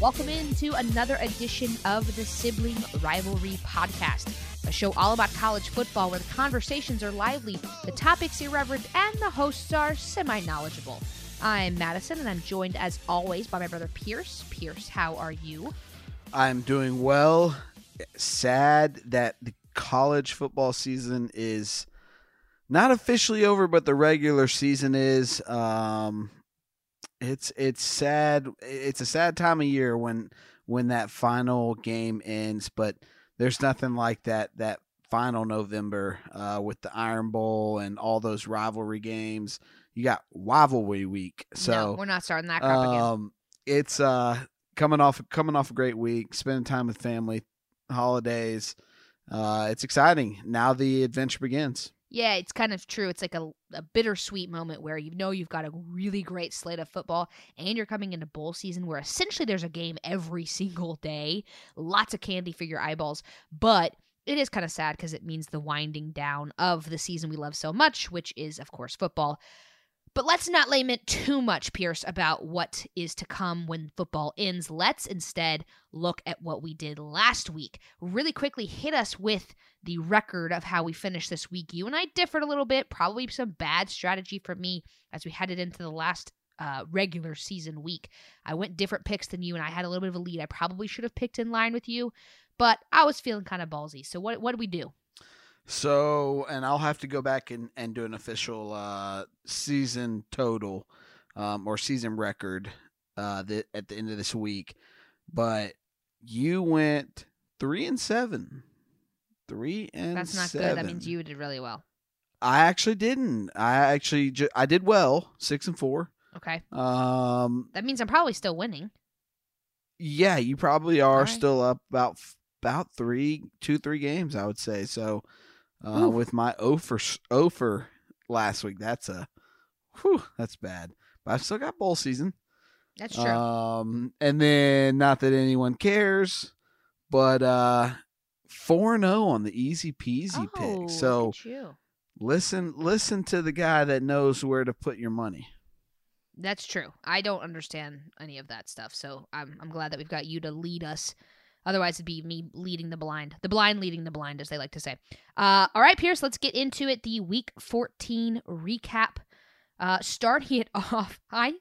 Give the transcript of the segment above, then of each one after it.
Welcome into another edition of the Sibling Rivalry Podcast, a show all about college football where the conversations are lively, the topics irreverent, and the hosts are semi knowledgeable. I'm Madison, and I'm joined as always by my brother Pierce. Pierce, how are you? I'm doing well. Sad that the college football season is not officially over, but the regular season is. Um, it's it's sad. It's a sad time of year when when that final game ends, but there's nothing like that that final November uh, with the Iron Bowl and all those rivalry games. You got rivalry week, so no, we're not starting that crap again. um, it's uh coming off coming off a great week, spending time with family, holidays. Uh, it's exciting. Now the adventure begins. Yeah, it's kind of true. It's like a, a bittersweet moment where you know you've got a really great slate of football and you're coming into bowl season where essentially there's a game every single day. Lots of candy for your eyeballs. But it is kind of sad because it means the winding down of the season we love so much, which is, of course, football. But let's not lament too much, Pierce, about what is to come when football ends. Let's instead look at what we did last week. Really quickly hit us with the record of how we finished this week. You and I differed a little bit, probably some bad strategy for me as we headed into the last uh, regular season week. I went different picks than you, and I had a little bit of a lead. I probably should have picked in line with you, but I was feeling kind of ballsy. So what what did we do? So, and I'll have to go back and, and do an official uh, season total um, or season record uh, that at the end of this week. But you went three and seven. Three and That's not seven. good. That means you did really well. I actually didn't. I actually ju- I did well, six and four. Okay. Um, That means I'm probably still winning. yeah, you probably are Alright. still up about about three, two, three games. I would say so. Uh, with my offer offer last week, that's a, whew, that's bad. But I've still got bowl season. That's true. Um, and then not that anyone cares, but uh, four and zero on the easy peasy oh, pick. So look at you. listen, listen to the guy that knows where to put your money. That's true. I don't understand any of that stuff, so I'm I'm glad that we've got you to lead us. Otherwise, it'd be me leading the blind, the blind leading the blind, as they like to say. Uh, all right, Pierce, let's get into it. The Week 14 recap. Uh, starting it off, I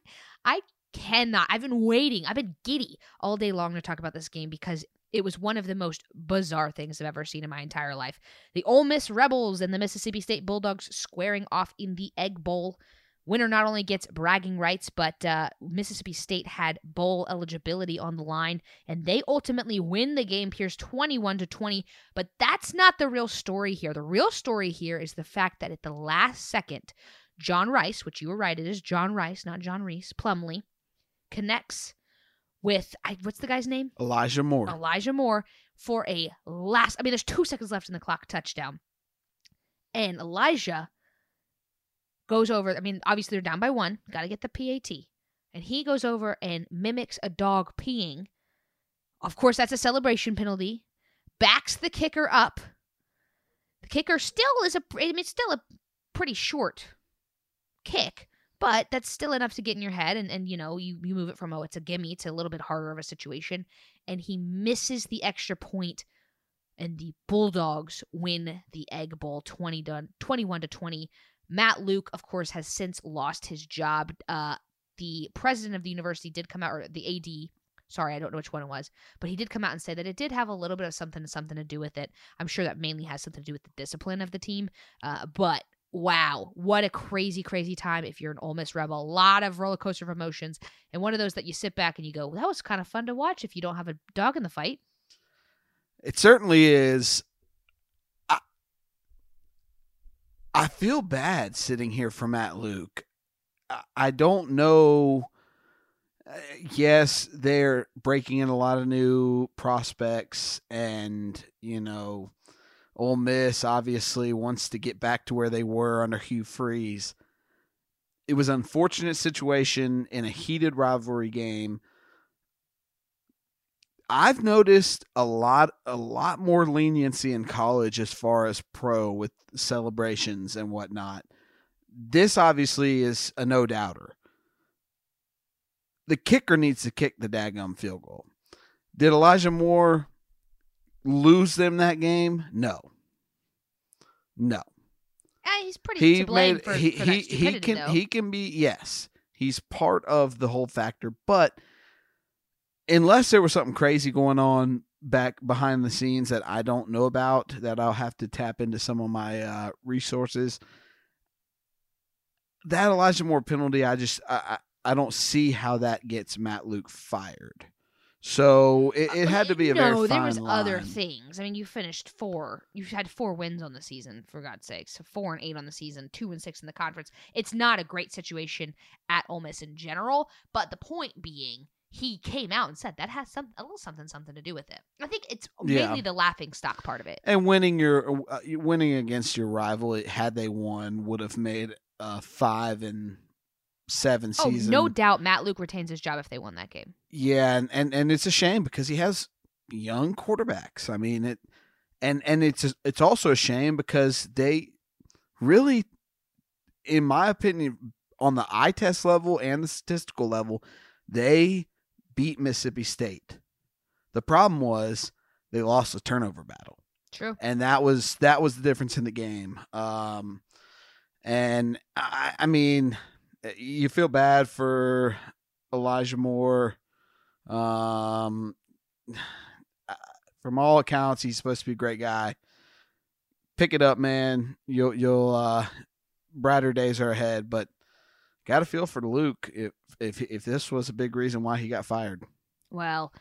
I cannot. I've been waiting. I've been giddy all day long to talk about this game because it was one of the most bizarre things I've ever seen in my entire life. The Ole Miss Rebels and the Mississippi State Bulldogs squaring off in the Egg Bowl. Winner not only gets bragging rights, but uh, Mississippi State had bowl eligibility on the line, and they ultimately win the game. Pierce twenty-one to twenty. But that's not the real story here. The real story here is the fact that at the last second, John Rice, which you were right, it is John Rice, not John Reese, Plumlee, connects with I, what's the guy's name? Elijah Moore. Elijah Moore for a last. I mean, there's two seconds left in the clock touchdown, and Elijah goes over. I mean, obviously they're down by one. Got to get the PAT, and he goes over and mimics a dog peeing. Of course, that's a celebration penalty. Backs the kicker up. The kicker still is a. I mean, it's still a pretty short kick, but that's still enough to get in your head and, and you know you, you move it from oh it's a gimme to a little bit harder of a situation and he misses the extra point and the bulldogs win the egg bowl 20 to, 21 to 20 matt luke of course has since lost his job uh, the president of the university did come out or the ad sorry i don't know which one it was but he did come out and say that it did have a little bit of something to something to do with it i'm sure that mainly has something to do with the discipline of the team uh, but wow, what a crazy, crazy time if you're an Ole Miss Rebel. A lot of roller coaster of emotions, and one of those that you sit back and you go, "That was kind of fun to watch." If you don't have a dog in the fight, It certainly is. I, I feel bad sitting here for Matt Luke. I, don't know. Uh, yes, they're breaking in a lot of new prospects, and you know, Ole Miss obviously wants to get back to where they were under Hugh Freeze. It was unfortunate situation in a heated rivalry game. I've noticed a lot a lot more leniency in college as far as pro with celebrations and whatnot. This obviously is a no doubter. The kicker needs to kick the daggum field goal. Did Elijah Moore lose them that game? No. No. Eh, he's pretty He to blame made for, he for that he, he can though. he can be yes. He's part of the whole factor, but unless there was something crazy going on back behind the scenes that I don't know about that I'll have to tap into some of my uh, resources. That Elijah Moore penalty, I just I, I I don't see how that gets Matt Luke fired. So it, it had to be a no, very there fine was other things. I mean, you finished four. You had four wins on the season, for God's sakes. So four and eight on the season, two and six in the conference. It's not a great situation at Ole Miss in general. But the point being, he came out and said that has some a little something something to do with it. I think it's Yeah. mainly the laughing stock part of it. And winning your uh, winning against your rival, it- had they won, would have made a five and seven Oh, season. no doubt, Matt Luke retains his job if they won that game. Yeah, and, and and it's a shame because he has young quarterbacks. I mean it, and and it's it's also a shame because they really, in my opinion, on the eye test level and the statistical level, they beat Mississippi State. The problem was they lost the turnover battle True. and that was that was the difference in the game. Um, and I, I mean, you feel bad for Elijah Moore. Um, from all accounts, he's supposed to be a great guy. Pick it up, man. You'll you'll uh, brighter days are ahead, but got to feel for Luke if if if this was a big reason why he got fired. Well,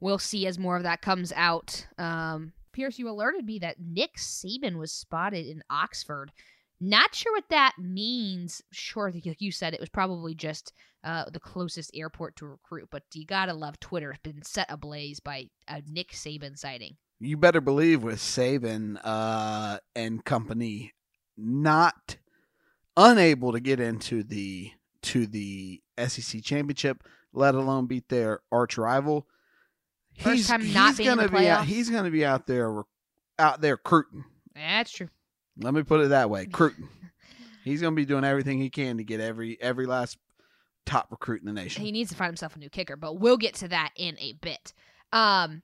we'll see as more of that comes out. Um, Pierce, you alerted me that Nick Saban was spotted in Oxford. Not sure what that means. Sure, like you said, it was probably just uh, the closest airport to recruit. But you gotta love Twitter has been set ablaze by a Nick Saban sighting. you better believe with Saban uh, and company not unable to get into the to the SEC championship, let alone beat their arch rival. First time not being in gonna the be out, he's gonna be out there out there recruiting. That's true. Let me put it that way, recruiting. he's gonna be doing everything he can to get every every last top recruit in the nation. He needs to find himself a new kicker, but we'll get to that in a bit. Um,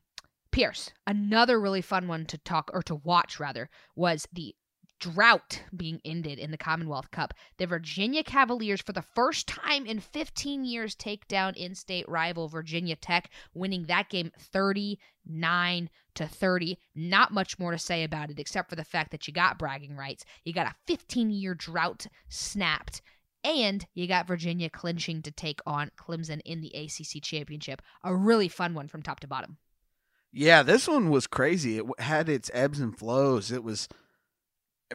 Pierce, another really fun one to talk or to watch rather was the drought being ended in the Commonwealth Cup. The Virginia Cavaliers, for the first time in 15 years, take down in-state rival Virginia Tech, winning that game 39 to 30. Not much more to say about it, except for the fact that you got bragging rights. You got a 15-year drought snapped. And you got Virginia clinching to take on Clemson in the ACC championship. A really fun one from top to bottom. Yeah, this one was crazy. It had its ebbs and flows. It was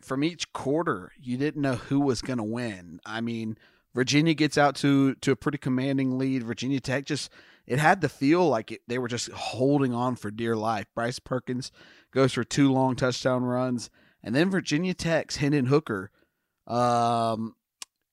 from each quarter, you didn't know who was going to win. I mean, Virginia gets out to to a pretty commanding lead. Virginia Tech just it had to feel like it, they were just holding on for dear life. Bryce Perkins goes for two long touchdown runs, and then Virginia Tech's Hendon Hooker, um,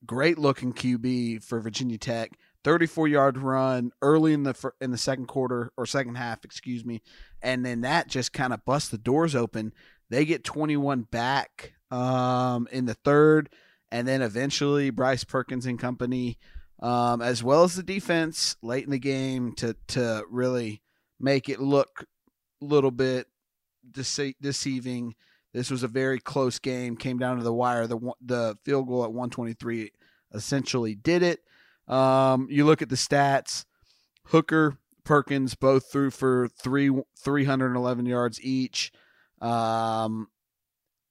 great looking QB for Virginia Tech. 34 yard run early in the in the second quarter or second half, excuse me, and then that just kind of busts the doors open. They get 21 back um, in the third, and then eventually Bryce Perkins and company, um, as well as the defense late in the game to to really make it look a little bit dece- deceiving. This was a very close game. Came down to the wire. The the field goal at 123 essentially did it. Um, you look at the stats. Hooker, Perkins both threw for three 311 yards each. Um,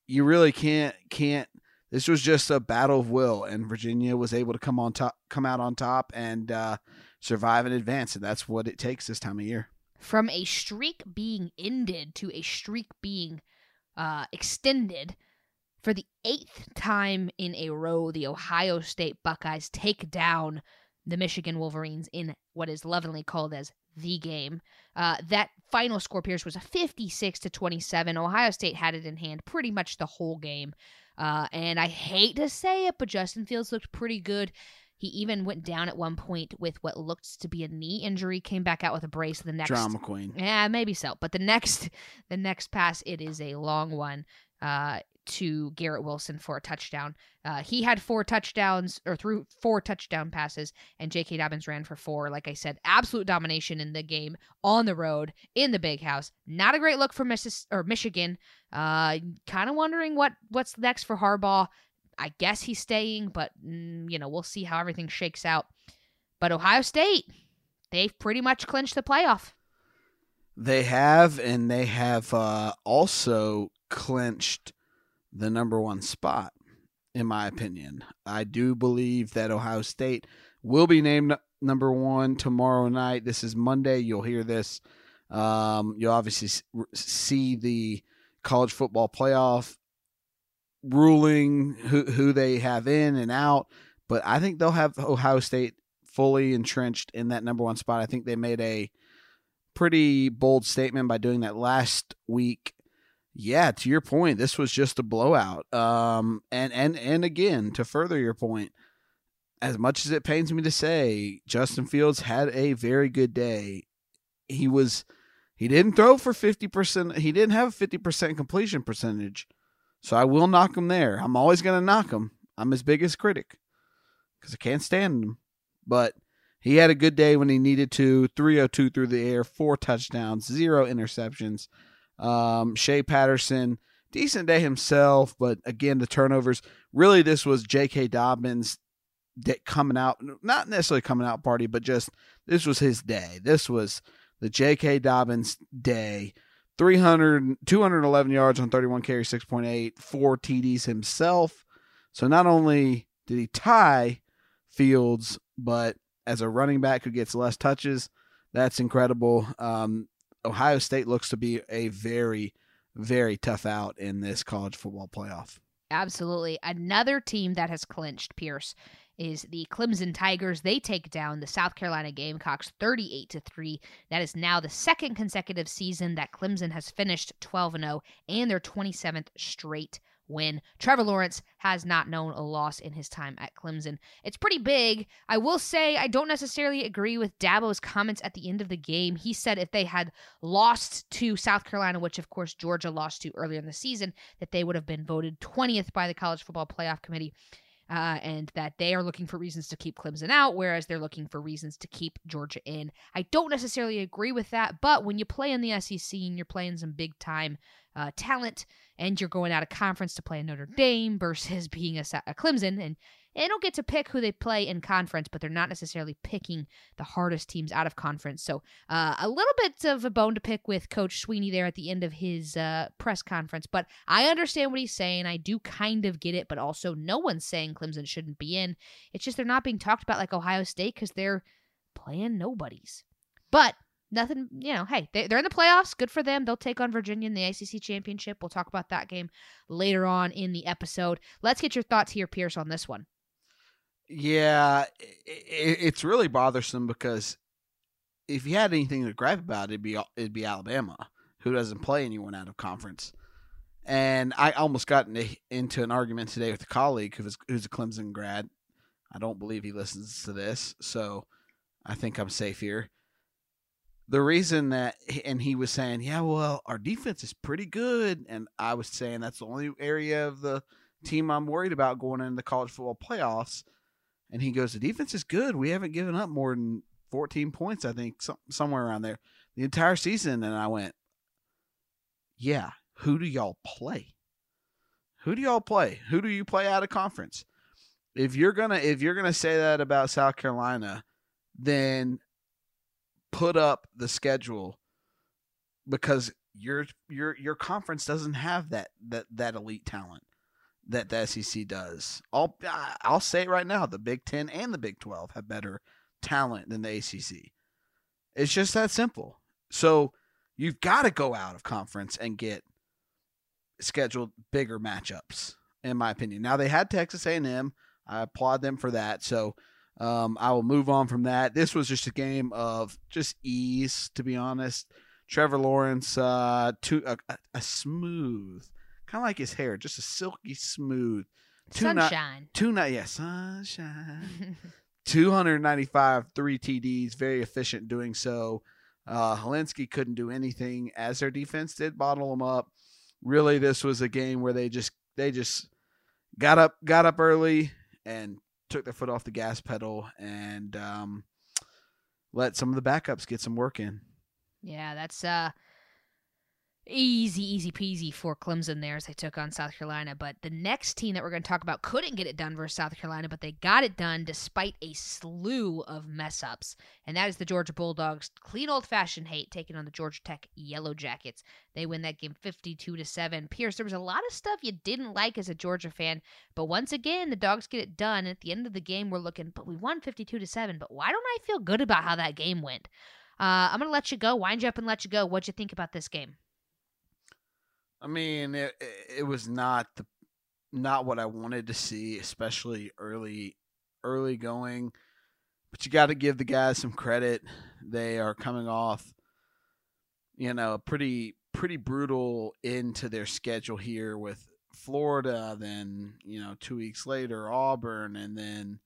you really can't can't. This was just a battle of will, and Virginia was able to come on top, come out on top, and uh, survive and advance, and that's what it takes this time of year. From a streak being ended to a streak being uh, extended, for the eighth time in a row, the Ohio State Buckeyes take down the Michigan Wolverines in what is lovingly called as the game. Uh, that final score, Pierce, was a 56 to 27. Ohio State had it in hand pretty much the whole game. Uh, and I hate to say it, but Justin Fields looked pretty good. He even went down at one point with what looked to be a knee injury, came back out with a brace the next Drama queen. yeah, maybe so. But the next the next pass, it is a long one. Uh to Garrett Wilson for a touchdown. Uh, he had four touchdowns or threw four touchdown passes, and J.K. Dobbins ran for four. Like I said, absolute domination in the game on the road in the big house. Not a great look for Missis- or Michigan. Uh, kind of wondering what what's next for Harbaugh. I guess he's staying, but mm, you know we'll see how everything shakes out. But Ohio State, they've pretty much clinched the playoff. They have, and they have uh, also clinched the number one spot, in my opinion. I do believe that Ohio State will be named number one tomorrow night. This is Monday. You'll hear this. Um, you'll obviously see the college football playoff ruling who who they have in and out. But I think they'll have Ohio State fully entrenched in that number one spot. I think they made a pretty bold statement by doing that last week yeah, to your point, this was just a blowout. Um, and and and again, to further your point, as much as it pains me to say, Justin Fields had a very good day. He was he didn't throw for 50%. He didn't have a 50% completion percentage. So I will knock him there. I'm always going to knock him. I'm his biggest critic cuz I can't stand him. But he had a good day when he needed to. 302 through the air, four touchdowns, zero interceptions. Um, Shea Patterson, decent day himself, but again, the turnovers. Really, this was J.K. Dobbins coming out, not necessarily coming out party, but just this was his day. This was the J.K. Dobbins day. 300, 211 yards on 31 carry, 6.8, four TDs himself. So not only did he tie Fields, but as a running back who gets less touches, that's incredible. Um, Ohio State looks to be a very, very tough out in this college football playoff. Absolutely. Another team that has clinched, Pierce, is the Clemson Tigers. They take down the South Carolina Gamecocks 38 to 3. That is now the second consecutive season that Clemson has finished 12 0 and their 27th straight win. Trevor Lawrence has not known a loss in his time at Clemson. It's pretty big. I will say I don't necessarily agree with Dabo's comments at the end of the game. He said if they had lost to South Carolina, which of course Georgia lost to earlier in the season, that they would have been voted 20th by the College Football Playoff Committee uh, and that they are looking for reasons to keep Clemson out, whereas they're looking for reasons to keep Georgia in. I don't necessarily agree with that, but when you play in the SEC and you're playing some big time uh, talent, and you're going out of conference to play Notre Dame versus being a, a Clemson, and they don't get to pick who they play in conference, but they're not necessarily picking the hardest teams out of conference. So uh, a little bit of a bone to pick with Coach Swinney there at the end of his uh, press conference. But I understand what he's saying. I do kind of get it, but also no one's saying Clemson shouldn't be in. It's just they're not being talked about like Ohio State because they're playing nobodies. But nothing, you know, hey, they, are in the playoffs. Good for them. They'll take on Virginia in the ACC championship. We'll talk about that game later on in the episode. Let's get your thoughts here, Pierce, on this one. Yeah, it, it's really bothersome because if you had anything to gripe about, it'd be it'd be Alabama, who doesn't play anyone out of conference. And I almost got into an argument today with a colleague who's who's a Clemson grad. I don't believe he listens to this, so I think I'm safe here. The reason that, and he was saying, yeah, well, our defense is pretty good, and I was saying that's the only area of the team I'm worried about going into the college football playoffs and he goes, the defense is good. We haven't given up more than 14 points, I think, some, somewhere around there, the entire season. And I went, yeah, who do y'all play? Who do y'all play? Who do you play out of conference? If you're gonna if you're gonna say that about South Carolina, then put up the schedule because your your your conference doesn't have that that that elite talent that the SEC does. I'll I'll say it right now: the Big Ten and the Big Twelve have better talent than the ACC. It's just that simple. So you've got to go out of conference and get scheduled bigger matchups, in my opinion. Now they had Texas A&M. I applaud them for that. So um, I will move on from that. This was just a game of just ease, to be honest. Trevor Lawrence, uh, to a, a smooth kind of like his hair, just a silky smooth. Two sunshine. Ni- two night, yeah, sunshine. 295, three TDs, very efficient doing so. Uh, Hilinski couldn't do anything as their defense did bottle them up. Really, this was a game where they just they just got up got up early and took their foot off the gas pedal and um, let some of the backups get some work in. Yeah, that's uh easy, easy peasy for Clemson there as they took on South Carolina. But the next team that we're going to talk about couldn't get it done versus South Carolina, but they got it done despite a slew of mess ups. And that is the Georgia Bulldogs, clean old fashioned hate, taking on the Georgia Tech Yellow Jackets. They win that game 52 to 7. Pierce, there was a lot of stuff you didn't like as a Georgia fan, but once again, the Dogs get it done. And At the end of the game, we're looking, but we won 52 to 7. But why don't I feel good about how that game went? Uh, I'm going to let you go, wind you up and let you go. What'd you think about this game? I mean, it, it was not the not what I wanted to see, especially early early going. But you got to give the guys some credit. They are coming off, you know, a pretty pretty brutal into their schedule here with Florida. Then you know, two weeks later Auburn, and then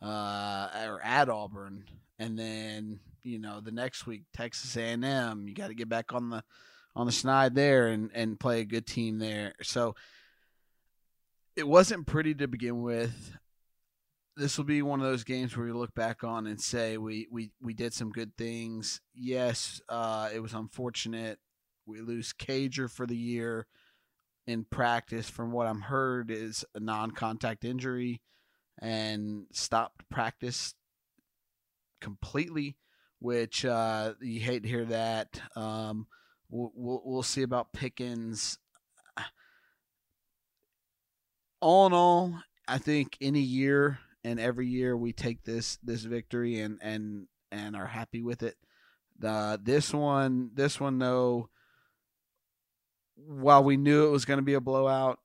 uh, or at Auburn, and then you know the next week Texas A&M. You got to get back on the on the schneid there and and play a good team there. So it wasn't pretty to begin with. This will be one of those games where we look back on and say we we we did some good things. Yes, uh, it was unfortunate. We lose Cager for the year in practice. From what I'm heard, is a non-contact injury and stopped practice completely, which uh, you hate to hear that. Um, We'll, we'll, see about Pickens. All in all, I think any year and every year we take this this victory and and and are happy with it. The this one this one though, while we knew it was going to be a blowout,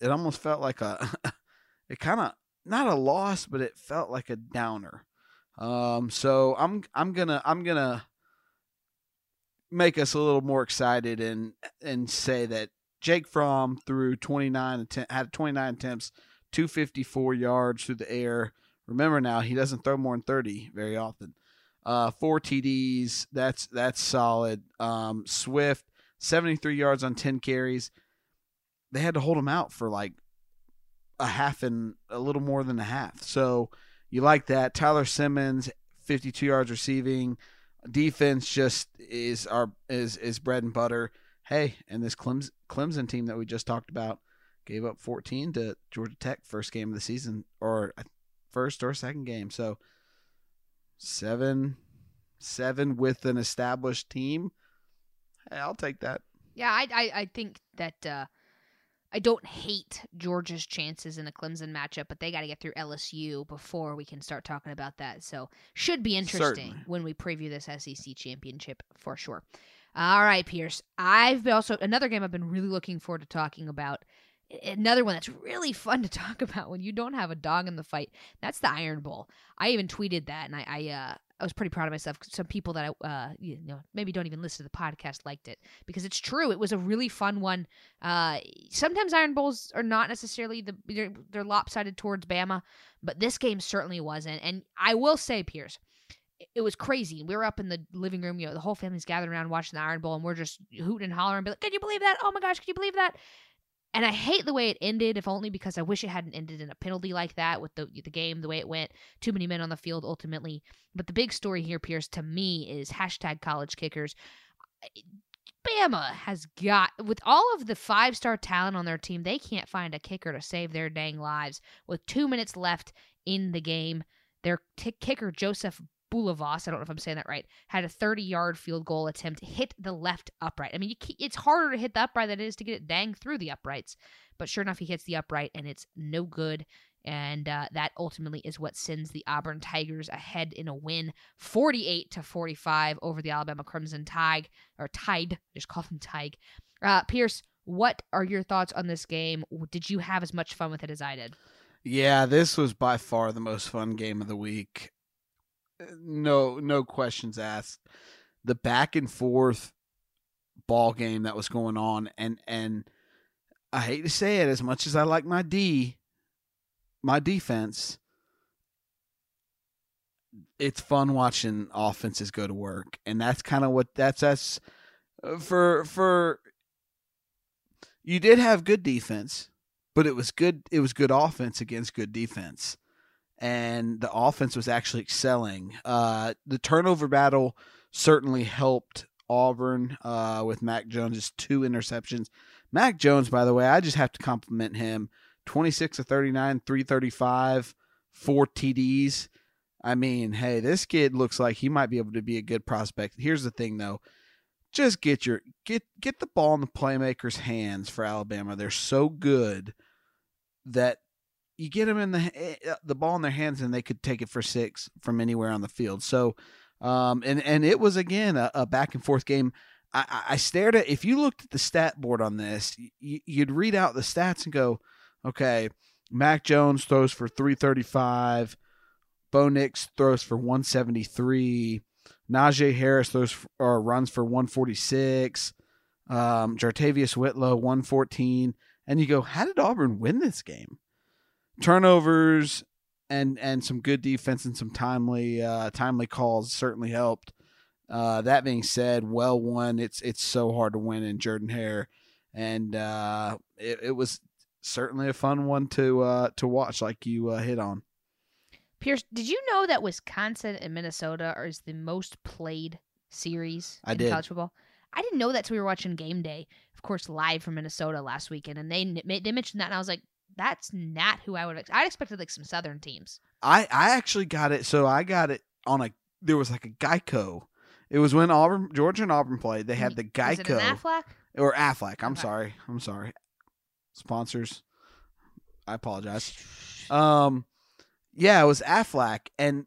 it almost felt like a it kind of not a loss, but it felt like a downer. Um, so I'm I'm gonna I'm gonna make us a little more excited and and say that Jake Fromm threw 29 att- had 29 attempts, 254 yards through the air. Remember now, he doesn't throw more than 30 very often. Uh, four TDs, that's that's solid. Um, Swift, 73 yards on 10 carries. They had to hold him out for like a half and a little more than a half. So you like that. Tyler Simmons, 52 yards receiving defense just is our is is bread and butter. Hey, and this Clemson, Clemson team that we just talked about gave up 14 to Georgia Tech first game of the season or uh, first or second game. So seven seven with an established team. Hey, I'll take that. Yeah, I I, I think that uh, I don't hate Georgia's chances in the Clemson matchup, but they got to get through LSU before we can start talking about that. So should be interesting Certainly. when we preview this SEC championship for sure. All right, Pierce. I've also another game I've been really looking forward to talking about. Another one that's really fun to talk about when you don't have a dog in the fight. That's the Iron Bowl. I even tweeted that, and I, I uh, I was pretty proud of myself. Some people that I, uh, you know, maybe don't even listen to the podcast liked it because it's true. It was a really fun one. Uh, sometimes Iron Bowls are not necessarily the they're, they're lopsided towards Bama, but this game certainly wasn't. And I will say, Pierce, it was crazy. We were up in the living room, you know, the whole family's gathered around watching the Iron Bowl, and we're just hooting and hollering, be like, "Can you believe that? Oh my gosh, can you believe that?" And I hate the way it ended, if only because I wish it hadn't ended in a penalty like that with the the game the way it went. Too many men on the field ultimately. But the big story here, Pierce, to me, is hashtag college kickers. Bama has got with all of the five star talent on their team, they can't find a kicker to save their dang lives. With two minutes left in the game, their t- kicker Joseph Bulovas, I don't know if I'm saying that right, had a 30 yard field goal attempt, hit the left upright. I mean, it's harder to hit the upright than it is to get it dang through the uprights. But sure enough, he hits the upright and it's no good. And uh, that ultimately is what sends the Auburn Tigers ahead in a win, 48 to 45 over the Alabama Crimson Tide, or Tide, just call them Tide. Uh, Pierce, what are your thoughts on this game? Did you have as much fun with it as I did? Yeah, this was by far the most fun game of the week. No, no questions asked. The back and forth ball game that was going on, and and I hate to say it, as much as I like my D, my defense, it's fun watching offenses go to work, and that's kind of what that's that's uh, for for. You did have good defense. but it was good. It was good offense against good defense, and the offense was actually excelling. Uh, the turnover battle certainly helped Auburn uh, with Mac Jones's two interceptions. Mac Jones, by the way, I just have to compliment him. 26 to 39, 335, four TDs. I mean, hey, this kid looks like he might be able to be a good prospect. Here's the thing though. Just get your get get the ball in the playmakers' hands for Alabama. They're so good that you get them in the eh, eh, the ball in their hands and they could take it for six from anywhere on the field. So, um, and and it was again a, a back and forth game. I, I stared at if you looked at the stat board on this, you'd read out the stats and go, okay, Mac Jones throws for 335, Bo Nix throws for 173, Najee Harris throws or runs for 146, um, JaTarvious Whitlow 114, and you go, how did Auburn win this game? Turnovers and and some good defense and some timely uh, timely calls certainly helped. Uh, that being said, well won. It's it's so hard to win in Jordan Hare, and uh, it, it, was certainly a fun one to uh, to watch, like you uh, hit on. Pierce, did you know that Wisconsin and Minnesota are is the most played series I in did. college football? I didn't know that until we were watching game day, of course, live from Minnesota last weekend, and they they mentioned that, and I was like, that's not who I would. Ex- I'd expected like some Southern teams. I I actually got it. So I got it on a. There was like a Geico it was when Auburn, Georgia and Auburn played. They had the Geico Aflac or Aflac. I'm Okay. sorry. I'm sorry. Sponsors. I apologize. Um, yeah, it was Aflac, and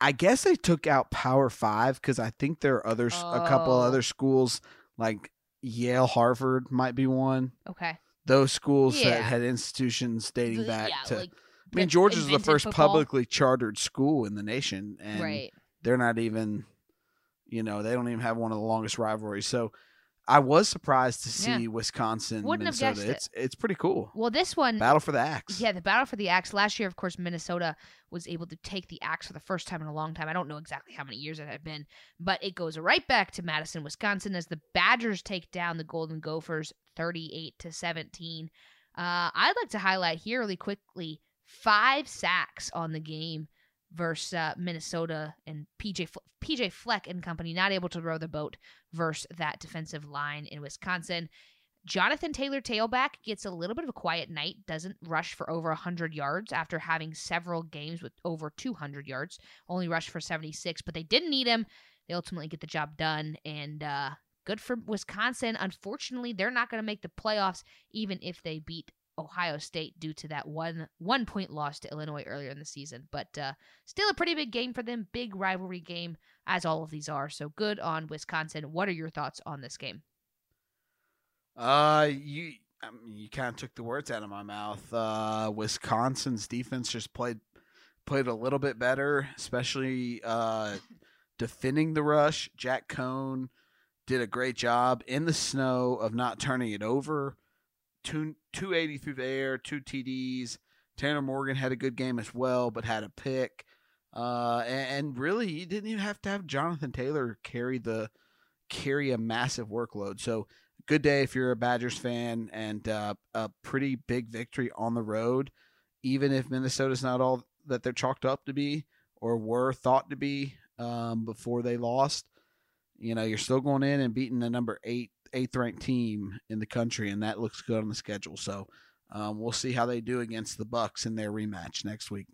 I guess they took out Power Five because I think there are others, a couple Oh. other schools like Yale, Harvard might be one. Okay. Those schools Yeah. that had institutions dating The- back yeah, to. like, I mean, Georgia's the first football. publicly chartered school in the nation, and right. they're not even you know they don't even have one of the longest rivalries so i was surprised to see Yeah. wisconsin Wouldn't have minnesota guessed it. it's it's pretty cool Well, this one, battle for the axe yeah, the battle for the axe. Last year, of course, Minnesota was able to take the axe for the first time in a long time. I don't know exactly how many years it had been, but it goes right back to Madison, Wisconsin, as the Badgers take down the Golden Gophers, thirty-eight to seventeen. Uh, I'd like to highlight here really quickly five sacks on the game versus uh, Minnesota and PJ PJ Fleck and company not able to row the boat versus that defensive line in Wisconsin. Jonathan Taylor tailback gets a little bit of a quiet night, doesn't rush for over 100 yards after having several games with over 200 yards, only rushed for 76, but they didn't need him. They ultimately get the job done and uh good for Wisconsin. Unfortunately, they're not going to make the playoffs even if they beat Ohio State due to that one one point loss to Illinois earlier in the season. But uh, still a pretty big game for them, big rivalry game as all of these are. So good on Wisconsin. What are your thoughts on this game? uh you I mean, you kind of took the words out of my mouth uh wisconsin's defense just played played a little bit better especially uh defending the rush jack Coan did a great job in the snow of not turning it over two 280 through the air two tds tanner morgan had a good game as well but had a pick. Uh and, and really you didn't even have to have jonathan taylor carry the carry a massive workload. So good day if you're a badgers fan and uh, a pretty big victory on the road even if minnesota's not all that they're chalked up to be or were thought to be um, before they lost. You know you're still going in and beating the number eight eighth ranked team in the country and that looks good on the schedule so um, we'll see how they do against the bucks in their rematch next week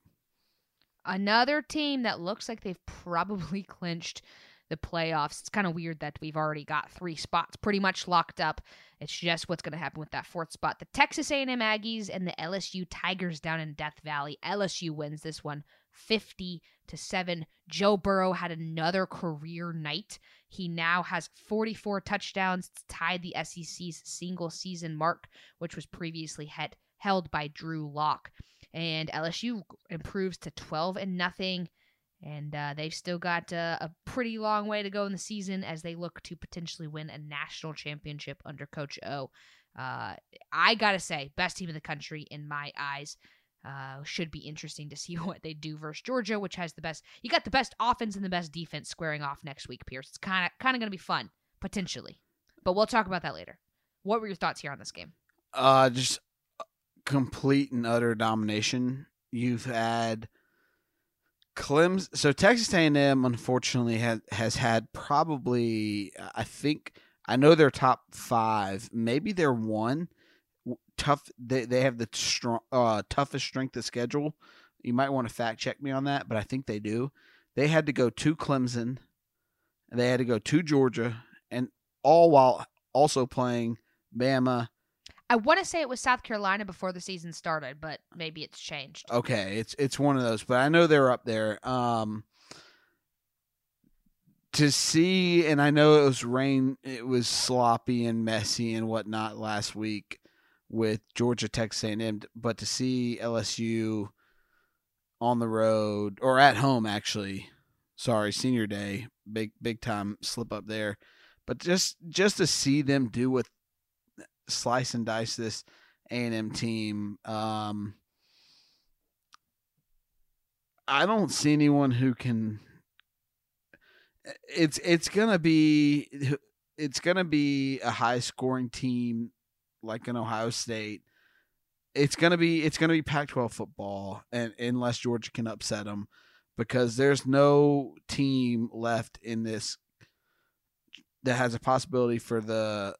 Another team that looks like they've probably clinched the playoffs. It's kind of weird that we've already got three spots pretty much locked up. It's just what's going to happen with that fourth spot. The Texas A&M Aggies and the LSU Tigers down in Death Valley. LSU wins this one 50 to 7. Joe Burrow had another career night. He now has 44 touchdowns, tied the SEC's single season mark, which was previously held by Drew Lock. And LSU improves to 12 and nothing and uh, they've still got uh, a pretty long way to go in the season as they look to potentially win a national championship under Coach O. Uh, I gotta say, best team in the country in my eyes. Uh, should be interesting to see what they do versus Georgia, which has the best. You got the best offense and the best defense squaring off next week, Pierce. It's kind of kind of gonna be fun potentially, but we'll talk about that later. What were your thoughts here on this game? uh just complete and utter domination. You've had Clemson. So Texas A&M, unfortunately, has has had probably I think I know they're top five. Maybe they're one. Tough. They they have the strong, uh, toughest strength of schedule. You might want to fact check me on that, but I think they do. They had to go to Clemson, and they had to go to Georgia, and all while also playing Bama. I want to say it was South Carolina before the season started, but maybe it's changed. Okay, it's it's one of those, but I know they're up there. Um, to see, and I know it was rain, it was sloppy and messy and whatnot last week with Georgia Tech A&M, but to see LSU on the road or at home actually, sorry, senior day, big big time slip up there, but just just to see them do what slice and dice this A&M team. Um, I don't see anyone who can. It's it's gonna be it's gonna be a high scoring team like an Ohio State. It's gonna be it's gonna be Pac-12 football, and unless Georgia can upset them, because there's no team left in this that has a possibility for the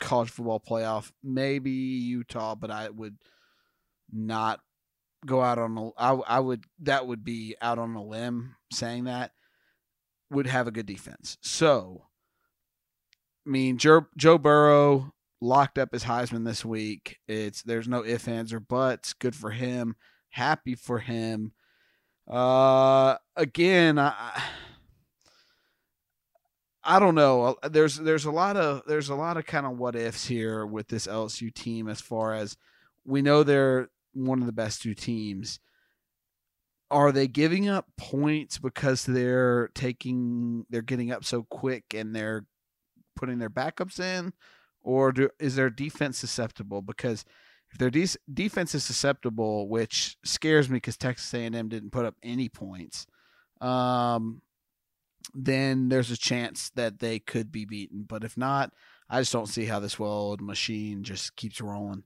college football playoff. Maybe Utah, but I would not go out on a. I, I would that would be out on a limb saying that would have a good defense. So, I mean, Joe, Joe Burrow locked up his Heisman this week. It's there's no ifs ands or buts. Good for him. Happy for him. Uh, again, I I don't know. Uh, there's there's a lot of there's a lot of kind of what ifs here with this LSU team as far as we know they're one of the best two teams. Are they giving up points because they're taking they're getting up so quick and they're putting their backups in, or do, is their defense susceptible? Because if their de- defense is susceptible, which scares me because Texas A&M didn't put up any points, um, then there's a chance that they could be beaten. But if not, I just don't see how this well-oiled machine just keeps rolling.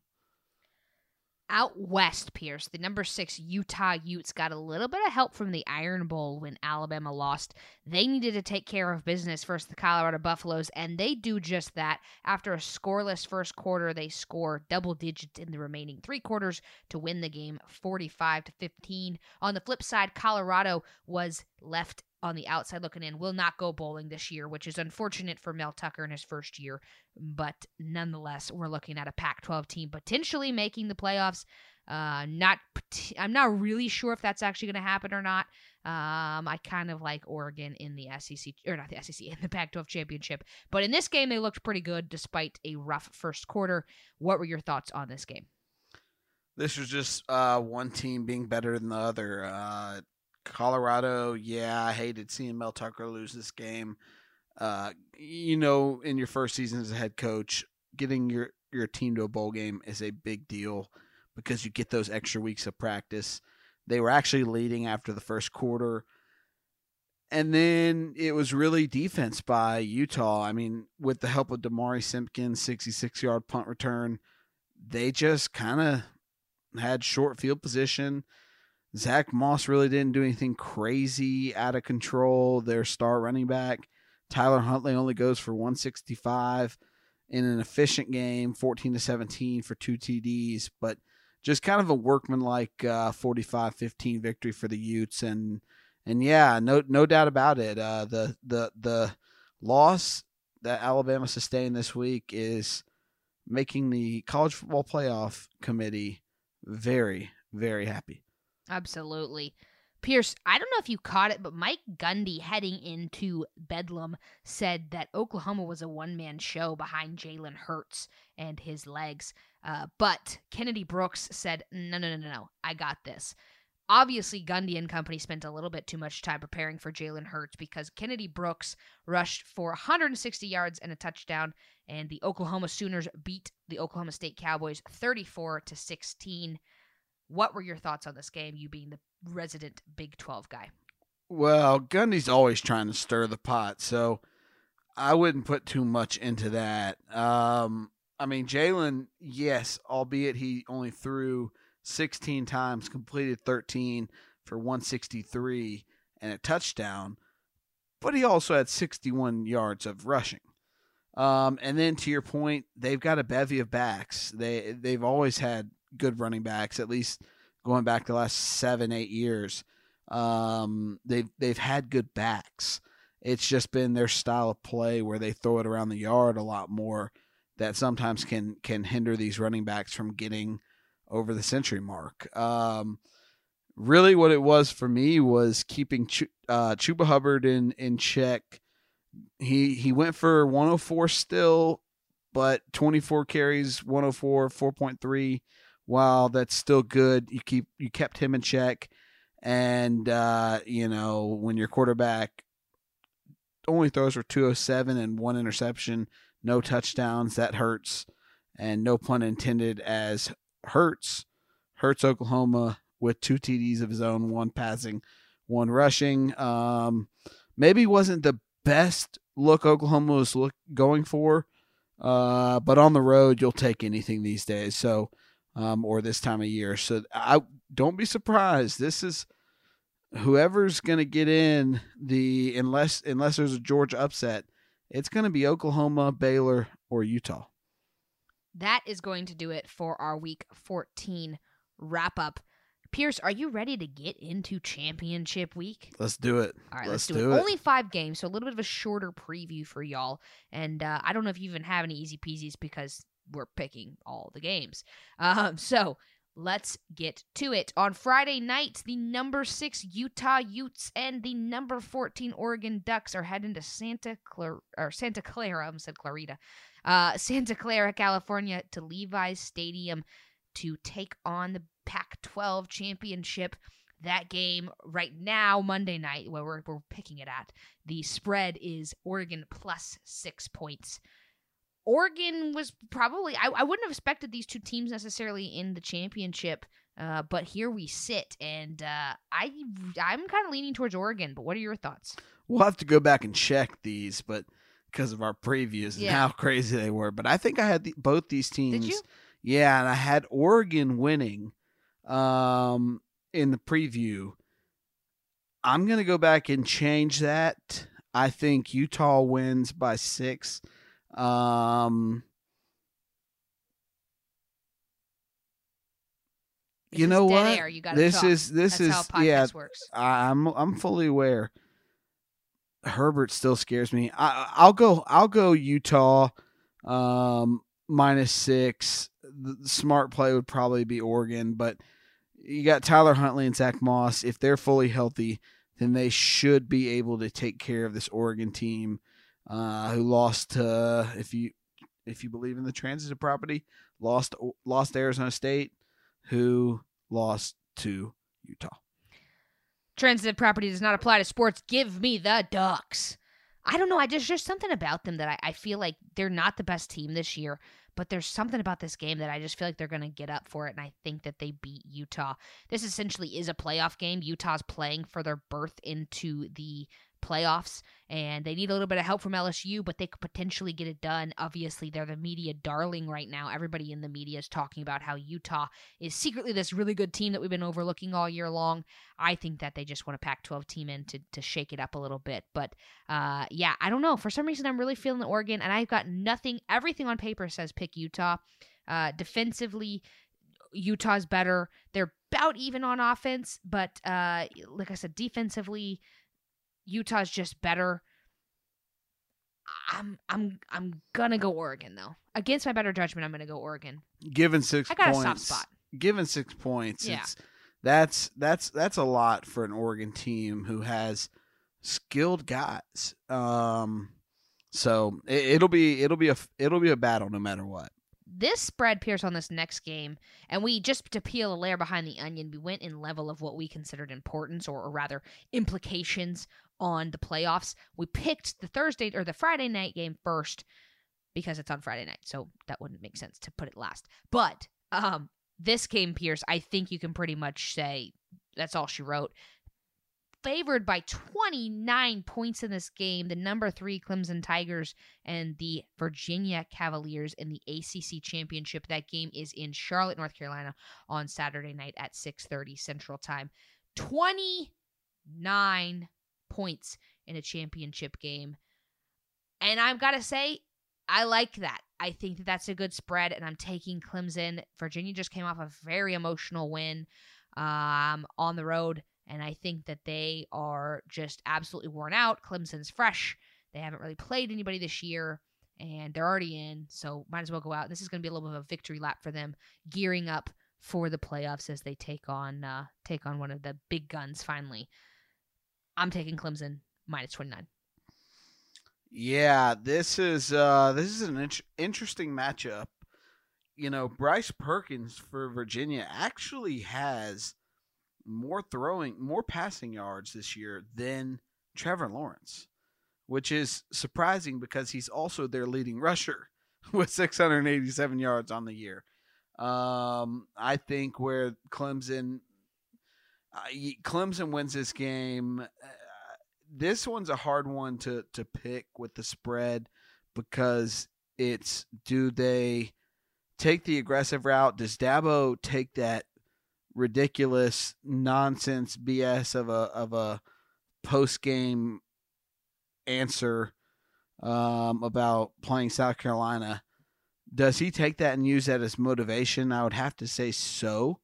Out west, Pierce, the number six Utah Utes got a little bit of help from the Iron Bowl when Alabama lost. They needed to take care of business versus the Colorado Buffaloes, and they do just that. After a scoreless first quarter, they score double digits in the remaining three quarters to win the game 45 to 15. On the flip side, Colorado was left on the outside looking in will not go bowling this year, which is unfortunate for Mel Tucker in his first year. But nonetheless, we're looking at a Pac-12 team potentially making the playoffs. Uh, not, I'm not really sure if that's actually going to happen or not. Um, I kind of like Oregon in the SEC or not the SEC in the Pac-12 championship, but in this game they looked pretty good despite a rough first quarter. What were your thoughts on this game? This was just uh, one team being better than the other. Uh, Colorado, yeah, I hated seeing Mel Tucker lose this game. Uh, you know, in your first season as a head coach, getting your your team to a bowl game is a big deal because you get those extra weeks of practice. They were actually leading after the first quarter. And then it was really defense by Utah. I mean, with the help of Demari Simpkins, 66 yard punt return, they just kind of had short field position Zach Moss really didn't do anything crazy out of control. Their star running back, Tyler Huntley, only goes for 165 in an efficient game, 14 to 17 for two TDs, but just kind of a workmanlike uh, 45-15 victory for the Utes, and and yeah, no no doubt about it. Uh, the the the loss that Alabama sustained this week is making the college football playoff committee very very happy. Absolutely. Pierce, I don't know if you caught it, but Mike Gundy heading into Bedlam said that Oklahoma was a one man show behind Jalen Hurts and his legs. Uh, but Kennedy Brooks said, no, no, no, no, no, I got this. Obviously, Gundy and company spent a little bit too much time preparing for Jalen Hurts because Kennedy Brooks rushed for 160 yards and a touchdown, and the Oklahoma Sooners beat the Oklahoma State Cowboys 34 to 16. What were your thoughts on this game, you being the resident Big 12 guy? Well, Gundy's always trying to stir the pot, so I wouldn't put too much into that. Um, I mean, Jalen, yes, albeit he only threw 16 times, completed 13 for 163 and a touchdown, but he also had 61 yards of rushing. Um, and then to your point, they've got a bevy of backs. They they've always had good running backs, at least going back the last seven eight years. Um, they've they've had good backs. It's just been their style of play where they throw it around the yard a lot more that sometimes can can hinder these running backs from getting over the century mark. Um, really, what it was for me was keeping Ch- uh, Chuba Hubbard in in check. He he went for 104 still, but 24 carries, 104, 4.3. While that's still good, you keep you kept him in check, and uh, you know when your quarterback only throws for 207 and one interception, no touchdowns, that hurts, and no pun intended as hurts hurts Oklahoma with two TDs of his own, one passing, one rushing. Um, maybe wasn't the best look Oklahoma was look, going for, uh, but on the road you'll take anything these days. So, um, or this time of year. So I don't be surprised. This is whoever's going to get in the unless unless there's a Georgia upset, it's going to be Oklahoma, Baylor, or Utah. That is going to do it for our week 14 wrap up. Pierce, are you ready to get into championship week? Let's do it. All right, let's, let's do, do it. it. Only five games, so a little bit of a shorter preview for y'all. And uh, I don't know if you even have any easy peasies because we're picking all the games. Um, so let's get to it. On Friday night, the number six Utah Utes and the number fourteen Oregon Ducks are heading to Santa Clara or Santa Clara. I said Clarita. Uh, Santa Clara, California, to Levi's Stadium to take on the Pac 12 championship. That game right now, Monday night, where we're, we're picking it at, the spread is Oregon plus six points. Oregon was probably, I, I wouldn't have expected these two teams necessarily in the championship, uh, but here we sit, and uh, I, I'm kind of leaning towards Oregon, but what are your thoughts? We'll have to go back and check these, but because of our previews and Yeah. how crazy they were. But I think I had the, both these teams. Did you? Yeah, and I had Oregon winning um, in the preview. I'm going to go back and change that. I think Utah wins by six. Um, This you know what? Air. You this talk. is this That's is how yeah. works. I'm I'm fully aware. Herbert still scares me. I, I'll go. I'll go Utah um, minus six. The the smart play would probably be Oregon, but you got Tyler Huntley and Zach Moss. If they're fully healthy, then they should be able to take care of this Oregon team uh, who lost to if you if you believe in the transitive property lost lost Arizona State, who lost to Utah. Transitive property does not apply to sports. Give me the Ducks. I don't know. I just there's something about them that I, I feel like they're not the best team this year, but there's something about this game that I just feel like they're gonna get up for it, and I think that they beat Utah. This essentially is a playoff game. Utah's playing for their berth into the playoffs, and they need a little bit of help from LSU, but they could potentially get it done. Obviously, they're the media darling right now. Everybody in the media is talking about how Utah is secretly this really good team that we've been overlooking all year long. I think that they just want a Pac 12 team in to, to shake it up a little bit. But uh, yeah, I don't know. For some reason, I'm really feeling the Oregon, and I've got nothing, everything on paper says pick Utah. Uh, defensively, Utah's better. They're about even on offense, but uh, like I said, defensively, Utah's just better. I'm I'm I'm gonna go Oregon though. Against my better judgment, I'm gonna go Oregon. Given six I got points, a soft spot. given six points, Yeah. it's that's that's that's a lot for an Oregon team who has skilled guys. Um, so it, it'll be it'll be a it'll be a battle no matter what. this spread Pierce on this next game, and we just to peel a layer behind the onion, we went in level of what we considered importance, or, or rather implications on the playoffs. We picked the Thursday or the Friday night game first because it's on Friday night, so that wouldn't make sense to put it last. But um, this game, Pierce, I think you can pretty much say that's all she wrote. favored by 29 points in this game. The number three Clemson Tigers and the Virginia Cavaliers in the ACC Championship. That game is in Charlotte, North Carolina, on Saturday night at 6:30 Central Time. 29 points in a championship game, and I've got to say, I like that. I think that that's a good spread, and I'm taking Clemson. Virginia just came off a very emotional win um, on the road and I think that they are just absolutely worn out. Clemson's fresh. They haven't really played anybody this year, and they're already in, so might as well go out. This is going to be a little bit of a victory lap for them, gearing up for the playoffs as they take on uh, take on one of the big guns finally. I'm taking Clemson minus 29. Yeah, this is uh this is an in- interesting matchup. You know, Bryce Perkins for Virginia actually has more throwing, more passing yards this year than Trevor Lawrence, which is surprising because he's also their leading rusher with 687 yards on the year. Um, I think where Clemson, uh, Clemson wins this game. Uh, this one's a hard one to to pick with the spread because it's do they take the aggressive route? Does Dabo take that ridiculous nonsense BS of a of a post game answer um, about playing South Carolina. Does he take that and use that as motivation? I would have to say so.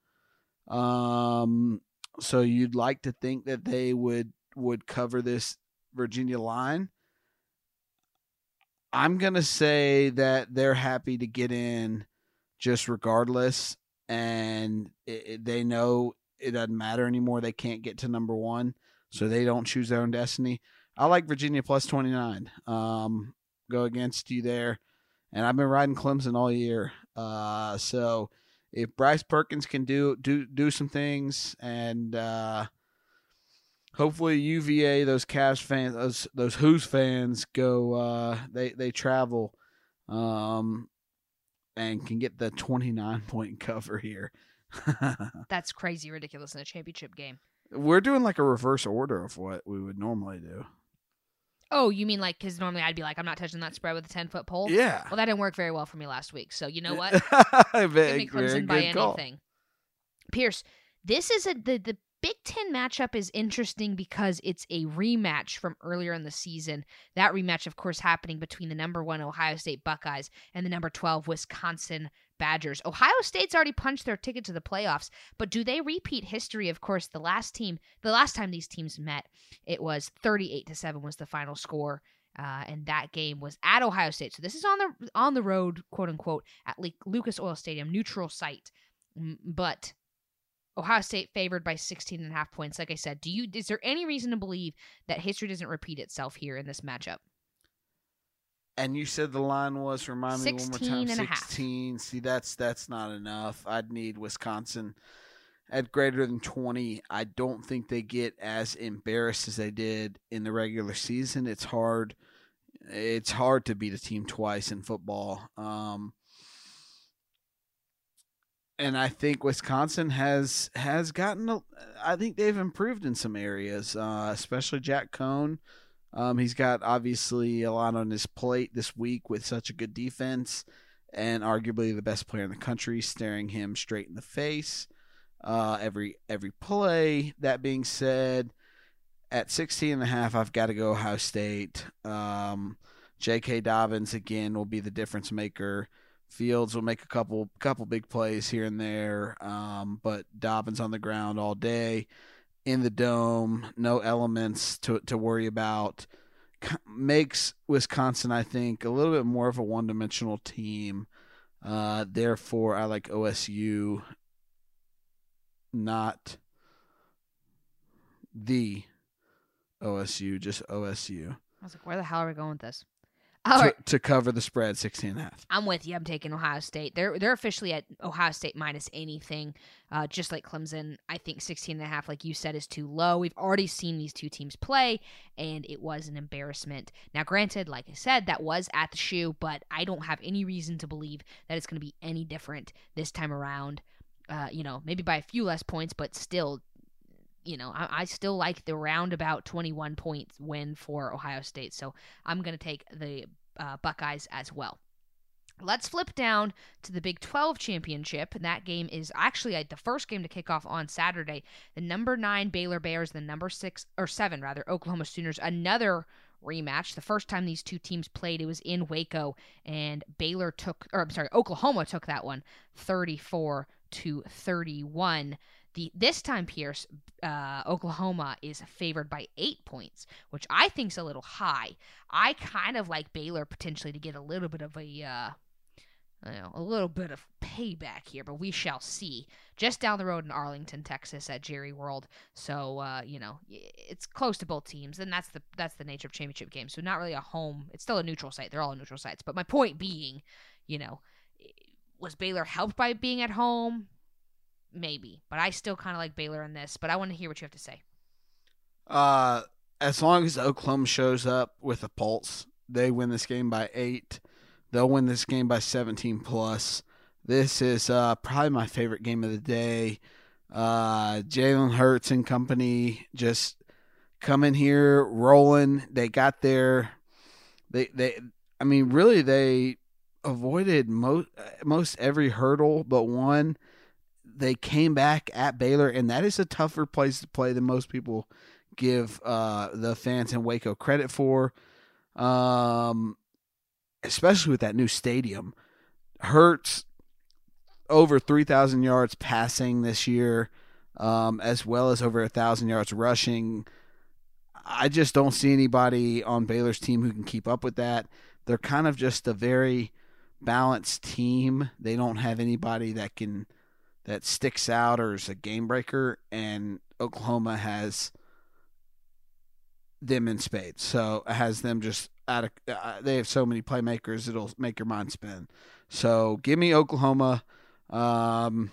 Um, so you'd like to think that they would would cover this Virginia line. I'm gonna say that they're happy to get in just regardless and it, it, they know it doesn't matter anymore. They can't get to number one, so they don't choose their own destiny. I like Virginia plus 29. Um, go against you there. And I've been riding Clemson all year. Uh, so if Bryce Perkins can do do do some things and uh, hopefully UVA, those Cavs fans, those those Hoos fans go uh, they they travel. Um, and can get the 29 point cover here. That's crazy ridiculous in a championship game. We're doing like a reverse order of what we would normally do. Oh, you mean like because normally I'd be like, I'm not touching that spread with a 10 foot pole? Yeah. Well, that didn't work very well for me last week. So you know what? Give me Clemson by anything. Pierce, this is a the, the Big Ten matchup is interesting because it's a rematch from earlier in the season. That rematch, of course, happening between the number one Ohio State Buckeyes and the number 12 Wisconsin Badgers. Ohio State's already punched their ticket to the playoffs, but do they repeat history? Of course, the last team, the last time these teams met, it was 38 to 7 was the final score. Uh, and that game was at Ohio State. So this is on the on the road, quote unquote, at Lucas Oil Stadium, neutral site. But Ohio State favored by 16 and a half points. Like I said, do you is there any reason to believe that history doesn't repeat itself here in this matchup? And you said the line was remind me one more time 16. See that's that's not enough. I'd need Wisconsin at greater than 20. I don't think they get as embarrassed as they did in the regular season. It's hard it's hard to beat a team twice in football. Um, and I think Wisconsin has has gotten. A, I think they've improved in some areas, uh, especially Jack Coan. Um, he's got obviously a lot on his plate this week with such a good defense, and arguably the best player in the country staring him straight in the face uh, every every play. That being said, at 16 and a half, I've got to go Ohio State. Um, J.K. Dobbins again will be the difference maker. Fields will make a couple couple big plays here and there, um, but Dobbins on the ground all day in the dome, no elements to to worry about. Makes Wisconsin, I think, a little bit more of a one dimensional team. Uh, therefore, I like OSU, not the OSU, just OSU. I was like, where the hell are we going with this? To, right. to, cover the spread 16 and a half. I'm with you. I'm taking Ohio State. They're they're officially at Ohio State minus anything. Uh, just like Clemson, I think 16 and a half like you said is too low. We've already seen these two teams play and it was an embarrassment. Now granted, like I said, that was at the shoe, but I don't have any reason to believe that it's going to be any different this time around. Uh, you know, maybe by a few less points, but still you know, I, I still like the roundabout 21 points win for Ohio State. So I'm going to take the uh, Buckeyes as well. Let's flip down to the Big 12 championship. And that game is actually uh, the first game to kick off on Saturday. The number nine Baylor Bears, the number six, or seven rather, Oklahoma Sooners. Another rematch. The first time these two teams played, it was in Waco, and Baylor took, or I'm sorry, Oklahoma took that one 34 to 31. The, this time, Pierce, uh, Oklahoma is favored by eight points, which I think is a little high. I kind of like Baylor potentially to get a little bit of a uh, know, a little bit of payback here, but we shall see. Just down the road in Arlington, Texas, at Jerry World. So uh, you know, it's close to both teams, and that's the that's the nature of championship games. So not really a home. It's still a neutral site. They're all neutral sites. But my point being, you know, was Baylor helped by being at home? Maybe, but I still kind of like Baylor in this. But I want to hear what you have to say. Uh, as long as Oklahoma shows up with a pulse, they win this game by eight. They'll win this game by 17 plus. This is uh, probably my favorite game of the day. Uh, Jalen Hurts and company just coming here rolling. They got there. They they. I mean, really, they avoided most most every hurdle but one. They came back at Baylor, and that is a tougher place to play than most people give uh, the fans in Waco credit for. Um, especially with that new stadium. Hurts over 3,000 yards passing this year, um, as well as over a 1,000 yards rushing. I just don't see anybody on Baylor's team who can keep up with that. They're kind of just a very balanced team. They don't have anybody that can that sticks out or is a game breaker, and Oklahoma has them in spades. So it has them just out of. Uh, they have so many playmakers, it'll make your mind spin. So give me Oklahoma um,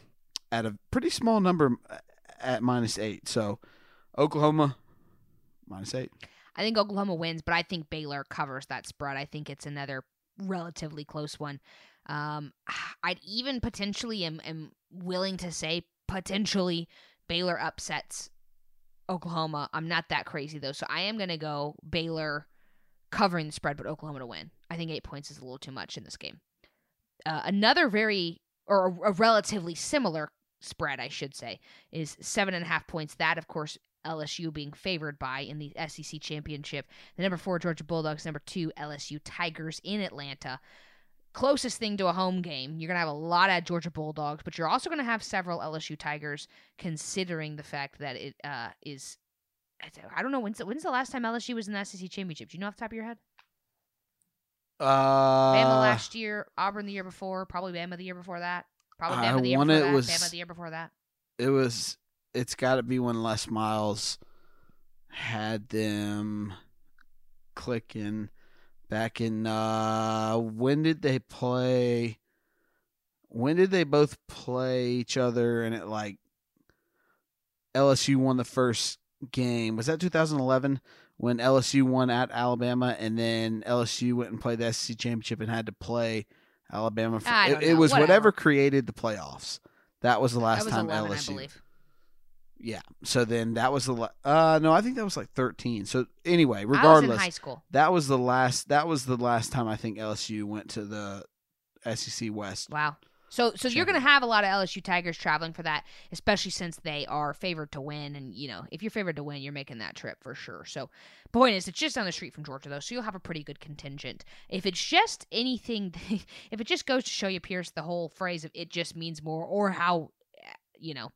at a pretty small number at minus eight. So Oklahoma minus eight. I think Oklahoma wins, but I think Baylor covers that spread. I think it's another relatively close one. Um, I'd even potentially am, am willing to say potentially Baylor upsets Oklahoma. I'm not that crazy though, so I am going to go Baylor covering the spread, but Oklahoma to win. I think eight points is a little too much in this game. Uh, another very or a, a relatively similar spread, I should say, is seven and a half points. That, of course, LSU being favored by in the SEC championship. The number four Georgia Bulldogs, number two LSU Tigers in Atlanta closest thing to a home game. You're going to have a lot of Georgia Bulldogs, but you're also going to have several LSU Tigers, considering the fact that it uh, is. I don't know when's the, when's the last time LSU was in the SEC championship. Do you know off the top of your head? Uh, Bama last year, Auburn the year before, probably Bama the year before that, probably Bama I the year before it that, was- Bama the year before that. it was. It's got to be when Les Miles had them clicking back in. uh When did they play? When did they both play each other? And it like LSU won the first game. Was that 2011 when LSU won at Alabama, and then LSU went and played the SEC championship and had to play Alabama? For, it, it was Whatever. whatever created the playoffs. That was the last was time 11, LSU. Yeah. So then that was the la- uh no, I think that was like 13. So anyway, I was in regardless, high school. that was the last that was the last time I think LSU went to the SEC West. Wow. So so you're going to have a lot of LSU Tigers traveling for that, especially since they are favored to win and you know, if you're favored to win, you're making that trip for sure. So point is it's just down the street from Georgia though, so you'll have a pretty good contingent. If it's just anything if it just goes to show you Pierce the whole phrase of it just means more or how you know,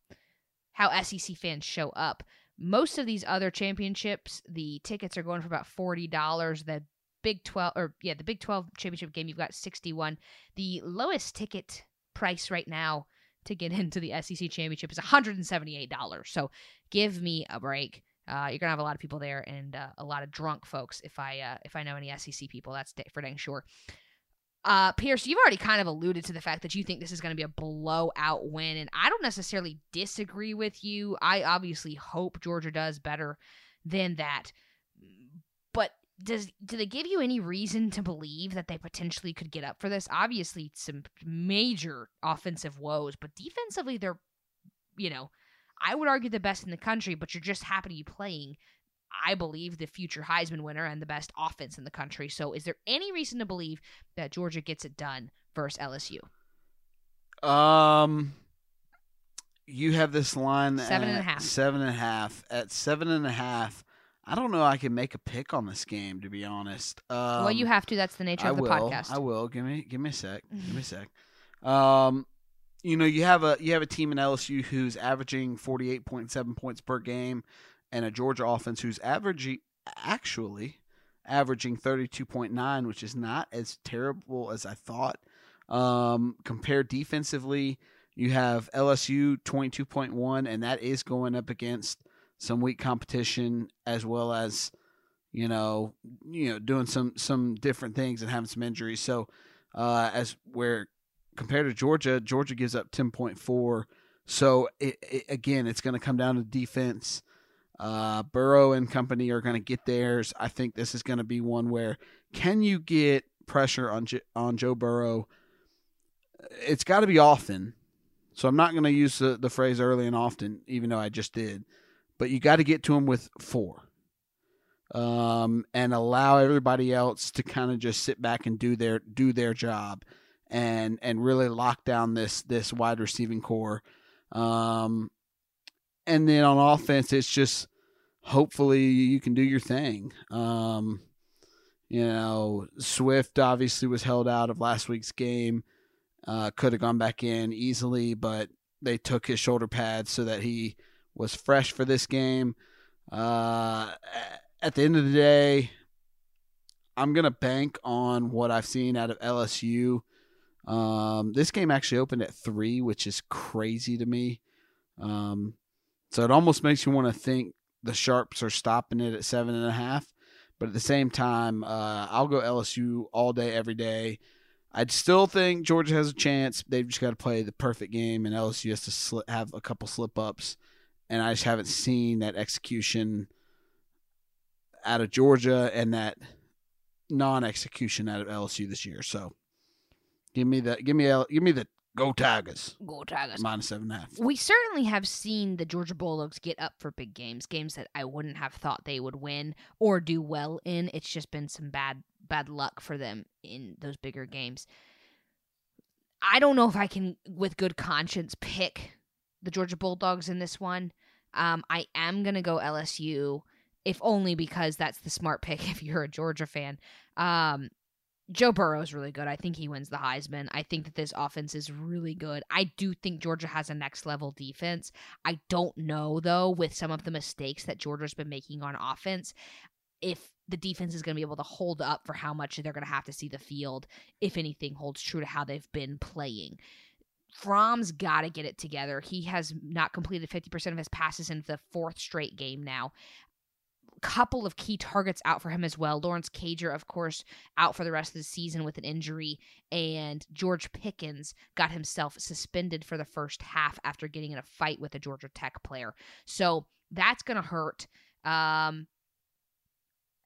how SEC fans show up. Most of these other championships, the tickets are going for about $40. The Big 12 or yeah, the Big 12 championship game you've got 61. The lowest ticket price right now to get into the SEC championship is $178. So give me a break. Uh, you're gonna have a lot of people there and uh, a lot of drunk folks. If I uh, if I know any SEC people, that's for dang sure. Uh, Pierce, you've already kind of alluded to the fact that you think this is going to be a blowout win, and I don't necessarily disagree with you. I obviously hope Georgia does better than that, but does do they give you any reason to believe that they potentially could get up for this? Obviously, some major offensive woes, but defensively, they're, you know, I would argue the best in the country, but you're just happy to be playing. I believe the future Heisman winner and the best offense in the country. So, is there any reason to believe that Georgia gets it done versus LSU? Um, you have this line Seven and a half. Seven and a half. At seven and a half, I don't know. I can make a pick on this game to be honest. Um, well, you have to. That's the nature I of the will. podcast. I will. Give me. Give me a sec. Give me a sec. Um, you know, you have a you have a team in LSU who's averaging forty eight point seven points per game, and a Georgia offense who's averaging actually averaging thirty two point nine, which is not as terrible as I thought. Um, compared defensively, you have LSU twenty two point one, and that is going up against some weak competition as well as you know you know doing some some different things and having some injuries. So uh, as where compared to Georgia, Georgia gives up ten point four. So it, it, again, it's going to come down to defense. Uh, Burrow and company are going to get theirs. I think this is going to be one where can you get pressure on J- on Joe Burrow? It's got to be often. So I'm not going to use the, the phrase early and often, even though I just did. But you got to get to him with four, um, and allow everybody else to kind of just sit back and do their do their job, and and really lock down this this wide receiving corps. Um, and then on offense, it's just hopefully you can do your thing. Um, you know, Swift obviously was held out of last week's game. Uh, could have gone back in easily, but they took his shoulder pads so that he was fresh for this game. Uh, at the end of the day, I'm gonna bank on what I've seen out of LSU. Um, this game actually opened at three, which is crazy to me. Um, so it almost makes you want to think the sharps are stopping it at seven and a half. But at the same time, uh, I'll go LSU all day, every day. I'd still think Georgia has a chance. They've just got to play the perfect game, and LSU has to have a couple slip ups. And I just haven't seen that execution out of Georgia and that non execution out of LSU this year. So give me the give me give me the go Tigers Go Tigers. minus seven and a half. We certainly have seen the Georgia Bulldogs get up for big games, games that I wouldn't have thought they would win or do well in. It's just been some bad bad luck for them in those bigger games. I don't know if I can, with good conscience, pick the Georgia Bulldogs in this one. Um, I am gonna go LSU, if only because that's the smart pick if you're a Georgia fan. Um, Joe Burrow is really good. I think he wins the Heisman. I think that this offense is really good. I do think Georgia has a next level defense. I don't know though with some of the mistakes that Georgia's been making on offense if the defense is going to be able to hold up for how much they're going to have to see the field if anything holds true to how they've been playing. Fromm's got to get it together. He has not completed 50% of his passes in the fourth straight game now couple of key targets out for him as well. Lawrence Cager, of course, out for the rest of the season with an injury, and George Pickens got himself suspended for the first half after getting in a fight with a Georgia Tech player. So that's going to hurt. Um,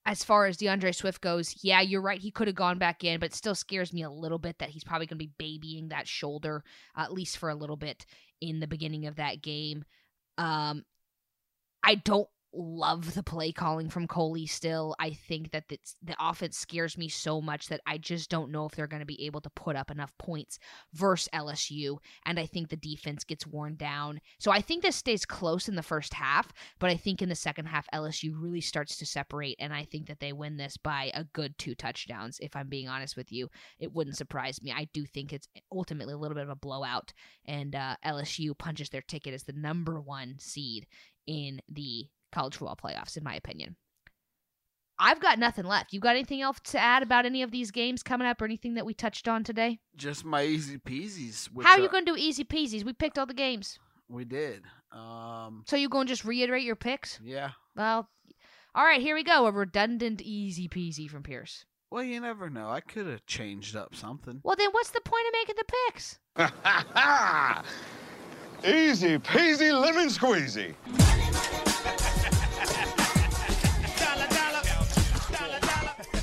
as far as D'Andre Swift goes, yeah, you're right. He could have gone back in, but it still scares me a little bit that he's probably going to be babying that shoulder, uh, at least for a little bit in the beginning of that game. Um, I don't love the play calling from Coley still. I think that the offense scares me so much that I just don't know if they're going to be able to put up enough points versus LSU. And I think the defense gets worn down. So I think this stays close in the first half, but I think in the second half, LSU really starts to separate. And I think that they win this by a good two touchdowns. If I'm being honest with you, it wouldn't surprise me. I do think it's ultimately a little bit of a blowout, and uh, LSU punches their ticket as the number one seed in the college football playoffs, in my opinion. I've got nothing left. You got anything else to add about any of these games coming up or anything that we touched on today? Just my easy peasies. How are you uh, going to do easy peasies? We picked all the games. We did. Um, So you going to just reiterate your picks? yeah. Well, all right, here we go. A redundant easy peasy from Pierce. Well, you never know. I could have changed up something. Well, then what's the point of making the picks? Easy peasy lemon squeezy.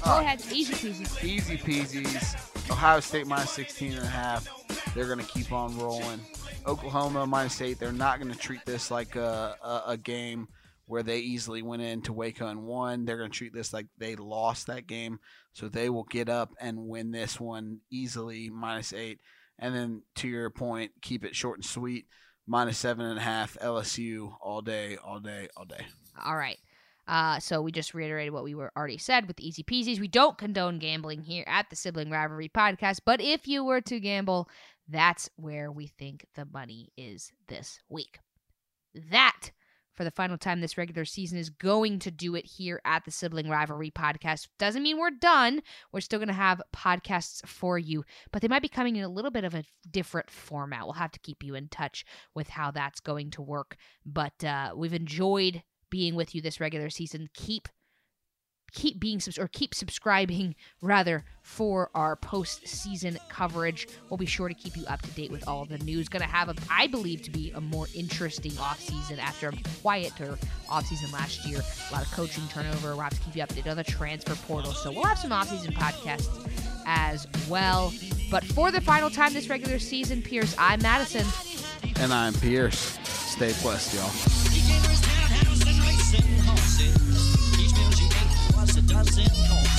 Go ahead. Easy peasy. Easy peasies. Ohio State minus 16 and a half. They're going to keep on rolling. Oklahoma minus eight. They're not going to treat this like a, a, a game where they easily went into Waco and won. They're going to treat this like they lost that game. So they will get up and win this one easily, minus eight. And then to your point, keep it short and sweet, minus seven and a half LSU all day, all day, all day. All right. Uh, so we just reiterated what we were already said with the easy peasies. We don't condone gambling here at the Sibling Rivalry Podcast, but if you were to gamble, that's where we think the money is this week. That for the final time this regular season is going to do it here at the Sibling Rivalry Podcast. Doesn't mean we're done. We're still going to have podcasts for you, but they might be coming in a little bit of a different format. We'll have to keep you in touch with how that's going to work. But uh, we've enjoyed being with you this regular season. Keep keep being or keep subscribing rather for our postseason coverage. We'll be sure to keep you up to date with all the news. Going to have a, I believe, to be a more interesting offseason after a quieter offseason last year. A lot of coaching turnover. We'll have to keep you updated on the transfer portal. So we'll have some offseason podcasts as well. But for the final time this regular season, Pierce, I'm Madison. And I'm Pierce. Stay blessed, y'all. Casinho.